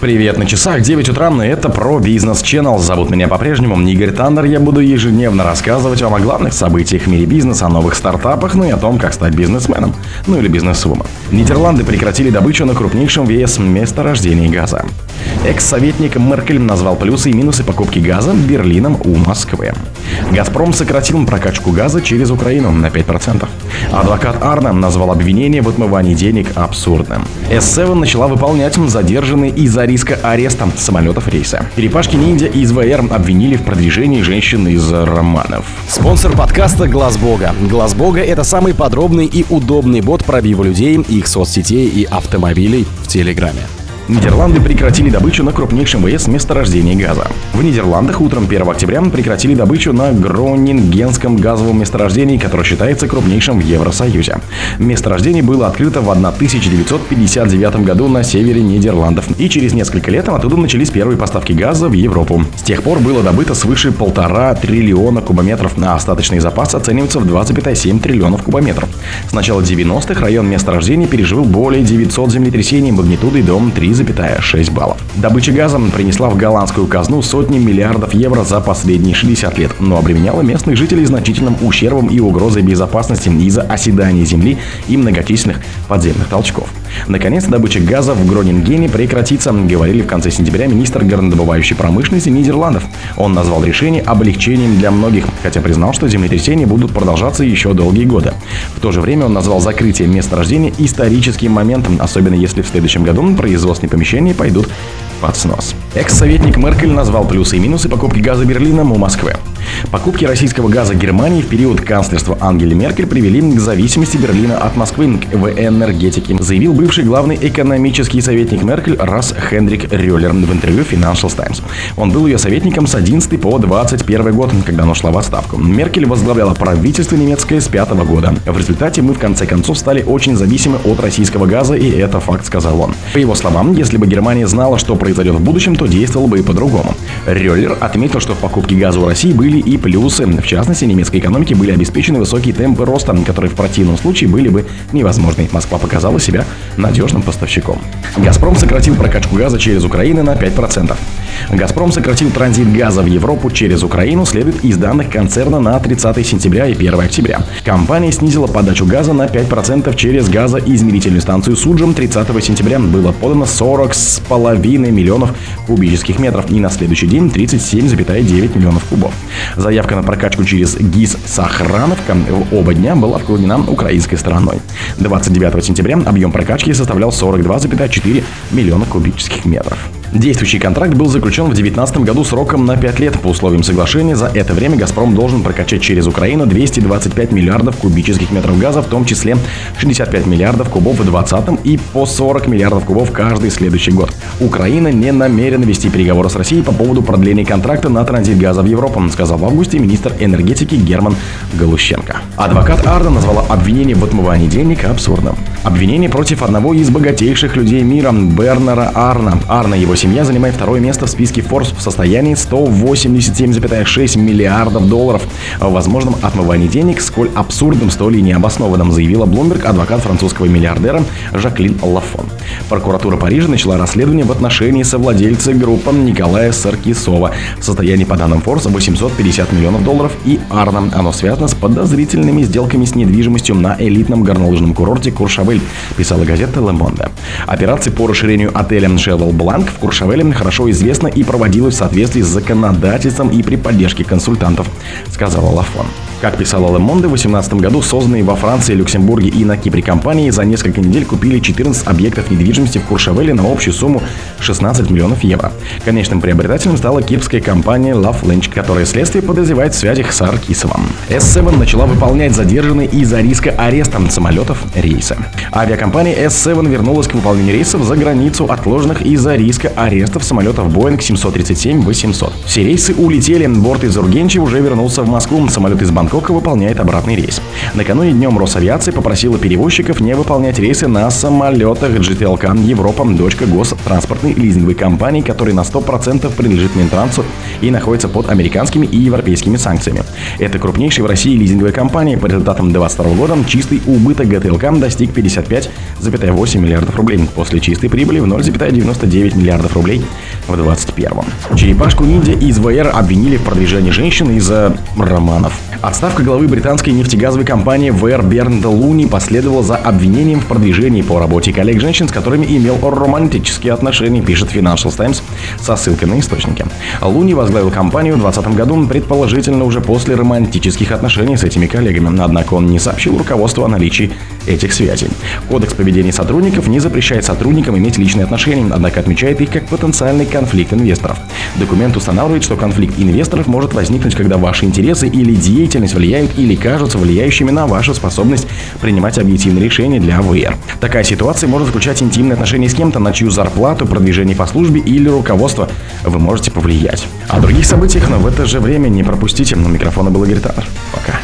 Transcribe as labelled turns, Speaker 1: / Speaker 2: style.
Speaker 1: Привет на часах, 9 утра, и это про бизнес Channel. Зовут меня по-прежнему Игорь Таннер. Я буду ежедневно рассказывать вам о главных событиях в мире бизнеса, о новых стартапах, ну и о том, как стать бизнесменом, ну или бизнесвумен. Нидерланды прекратили добычу на крупнейшем в ЕС месторождении газа. Экс-советник Меркель назвал плюсы и минусы покупки газа Берлином у Москвы. «Газпром» сократил прокачку газа через Украину на 5%. Адвокат Арна назвал обвинение в отмывании денег абсурдным. S7 начала выполнять задержанные из-за риска ареста самолетов рейса. Перепашки ниндзя из ВР обвинили в продвижении женщин из романов.
Speaker 2: Спонсор подкаста Глаз Бога. Глаз Бога это самый подробный и удобный бот пробива людей, их соцсетей и автомобилей в Телеграме.
Speaker 1: Нидерланды прекратили добычу на крупнейшем ВС месторождении газа. В Нидерландах утром 1 октября прекратили добычу на Гронингенском газовом месторождении, которое считается крупнейшим в Евросоюзе. Месторождение было открыто в 1959 году на севере Нидерландов, и через несколько лет оттуда начались первые поставки газа в Европу. С тех пор было добыто свыше полтора триллиона кубометров, а остаточный запас оценивается в 2,7 триллионов кубометров. С начала 90-х район месторождения пережил более 900 землетрясений магнитудой до 3 3,6 баллов. Добыча газа принесла в голландскую казну сотни миллиардов евро за последние 60 лет, но обременяла местных жителей значительным ущербом и угрозой безопасности из-за оседания земли и многочисленных подземных толчков. Наконец, добыча газа в Гронингене прекратится, говорили в конце сентября министр горнодобывающей промышленности Нидерландов. Он назвал решение облегчением для многих, хотя признал, что землетрясения будут продолжаться еще долгие годы. В то же время он назвал закрытие месторождения историческим моментом, особенно если в следующем году производственные помещения пойдут под снос. Экс-советник Меркель назвал плюсы и минусы покупки газа Берлином у Москвы. Покупки российского газа Германии в период канцлерства Ангели Меркель привели к зависимости Берлина от Москвы в энергетике, заявил бывший главный экономический советник Меркель Рас Хендрик Рёллер в интервью Financial Times. Он был ее советником с 11 по 21 год, когда она ушла в отставку. Меркель возглавляла правительство немецкое с 5 года. В результате мы в конце концов стали очень зависимы от российского газа, и это факт, сказал он. По его словам, если бы Германия знала, что произойдет в будущем, то действовала бы и по-другому. Рёллер отметил, что в покупке газа у России были и плюсы. В частности, немецкой экономике были обеспечены высокие темпы роста, которые в противном случае были бы невозможны. Москва показала себя надежным поставщиком. «Газпром» сократил прокачку газа через Украину на 5%. «Газпром» сократил транзит газа в Европу через Украину, следует из данных концерна на 30 сентября и 1 октября. Компания снизила подачу газа на 5% через газоизмерительную станцию Суджем. 30 сентября было подано 40,5 миллионов кубических метров и на следующий день 37,9 миллионов кубов. Заявка на прокачку через ГИС Сахрановка в оба дня была отклонена украинской стороной. 29 сентября объем прокачки составлял 42,4 миллиона кубических метров. Действующий контракт был заключен в 2019 году сроком на 5 лет. По условиям соглашения, за это время «Газпром» должен прокачать через Украину 225 миллиардов кубических метров газа, в том числе 65 миллиардов кубов в 2020 и по 40 миллиардов кубов каждый следующий год. Украина не намерена вести переговоры с Россией по поводу продления контракта на транзит газа в Европу, сказал в августе министр энергетики Герман Галущенко. Адвокат Арда назвала обвинение в отмывании денег абсурдным. Обвинение против одного из богатейших людей мира, Бернера Арна. Арна его семья занимает второе место в списке Forbes в состоянии 187,6 миллиардов долларов. В возможном отмывании денег, сколь абсурдным, столь и необоснованным, заявила Блумберг адвокат французского миллиардера Жаклин Лафон. Прокуратура Парижа начала расследование в отношении совладельца группы Николая Саркисова в состоянии, по данным Forbes, 850 миллионов долларов и Арна. Оно связано с подозрительными сделками с недвижимостью на элитном горнолыжном курорте Куршавель, писала газета Le Monde. Операции по расширению отеля Шевел Бланк в Куршавеле хорошо известна и проводилась в соответствии с законодательством и при поддержке консультантов, сказала Лафон. Как писала Le Monde, в 2018 году созданные во Франции, Люксембурге и на Кипре компании за несколько недель купили 14 объектов недвижимости в Куршавеле на общую сумму 16 миллионов евро. Конечным приобретателем стала кипрская компания Love Lynch, которая следствие подозревает в связях с Аркисовым. S7 начала выполнять задержанные из-за риска ареста самолетов рейсы. Авиакомпания S7 вернулась к выполнению рейсов за границу, отложенных из-за риска арестов самолетов Boeing 737-800. Все рейсы улетели, борт из Ургенчи уже вернулся в Москву, самолет из Бангкока Бангкока выполняет обратный рейс. Накануне днем Росавиация попросила перевозчиков не выполнять рейсы на самолетах GTLK Европа, дочка гостранспортной лизинговой компании, которая на 100% принадлежит Минтрансу и находится под американскими и европейскими санкциями. Это крупнейшая в России лизинговая компания. По результатам 2022 года чистый убыток GTLK достиг 55,8 миллиардов рублей после чистой прибыли в 0,99 миллиардов рублей в 2021. Черепашку ниндзя из ВР обвинили в продвижении женщин из-за романов. Отставка главы британской нефтегазовой компании ВР Бернда Луни последовала за обвинением в продвижении по работе коллег-женщин, с которыми имел романтические отношения, пишет Financial Times со ссылкой на источники. Луни возглавил компанию в 2020 году, предположительно уже после романтических отношений с этими коллегами, однако он не сообщил руководству о наличии этих связей. Кодекс поведения сотрудников не запрещает сотрудникам иметь личные отношения, однако отмечает их как потенциальный конфликт инвесторов. Документ устанавливает, что конфликт инвесторов может возникнуть, когда ваши интересы или деятельность влияют или кажутся влияющими на вашу способность принимать объективные решения для ВР. Такая ситуация может включать интимные отношения с кем-то, на чью зарплату, продвижение по службе или руководство вы можете повлиять. О других событиях, но в это же время не пропустите. На микрофона был Игорь Таннер. Пока.